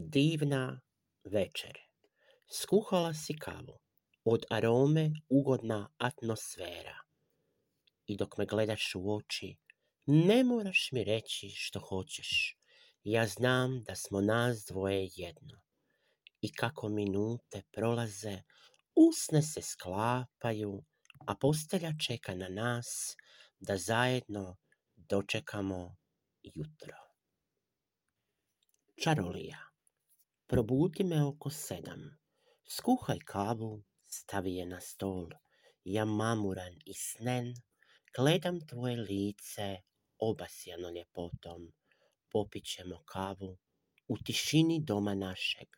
Divna večer. Skuhala si kavu. Od arome ugodna atmosfera. I dok me gledaš u oči, ne moraš mi reći što hoćeš. Ja znam da smo nas dvoje jedno. I kako minute prolaze, usne se sklapaju, a postelja čeka na nas da zajedno dočekamo jutro. Čarolija Probudi me oko sedam. Skuhaj kavu, stavi je na stol. Ja mamuran i snen, gledam tvoje lice, obasjano ljepotom. Popit ćemo kavu u tišini doma našeg.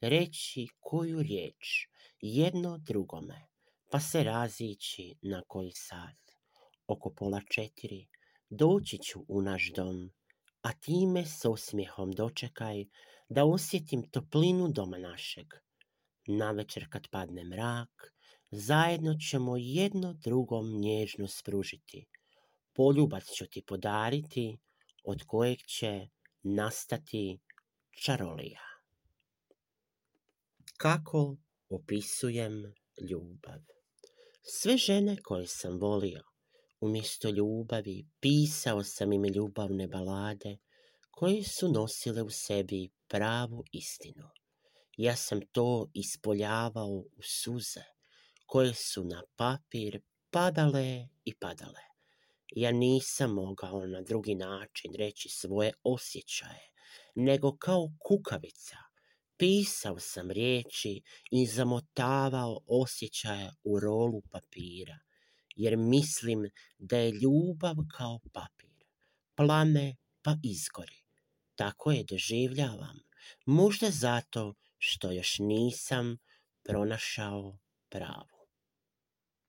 Reći koju riječ, jedno drugome, pa se razići na koji sat. Oko pola četiri doći ću u naš dom, a ti me s osmijehom dočekaj da osjetim toplinu doma našeg. Navečer kad padne mrak, zajedno ćemo jedno drugom nježno spružiti. Poljubac ću ti podariti, od kojeg će nastati čarolija. Kako opisujem ljubav? Sve žene koje sam volio, umjesto ljubavi pisao sam im ljubavne balade koje su nosile u sebi pravu istinu. Ja sam to ispoljavao u suze koje su na papir padale i padale. Ja nisam mogao na drugi način reći svoje osjećaje, nego kao kukavica. Pisao sam riječi i zamotavao osjećaje u rolu papira, jer mislim da je ljubav kao papir. Plame pa izgori. Tako je doživljavam. Možda zato što još nisam pronašao pravo.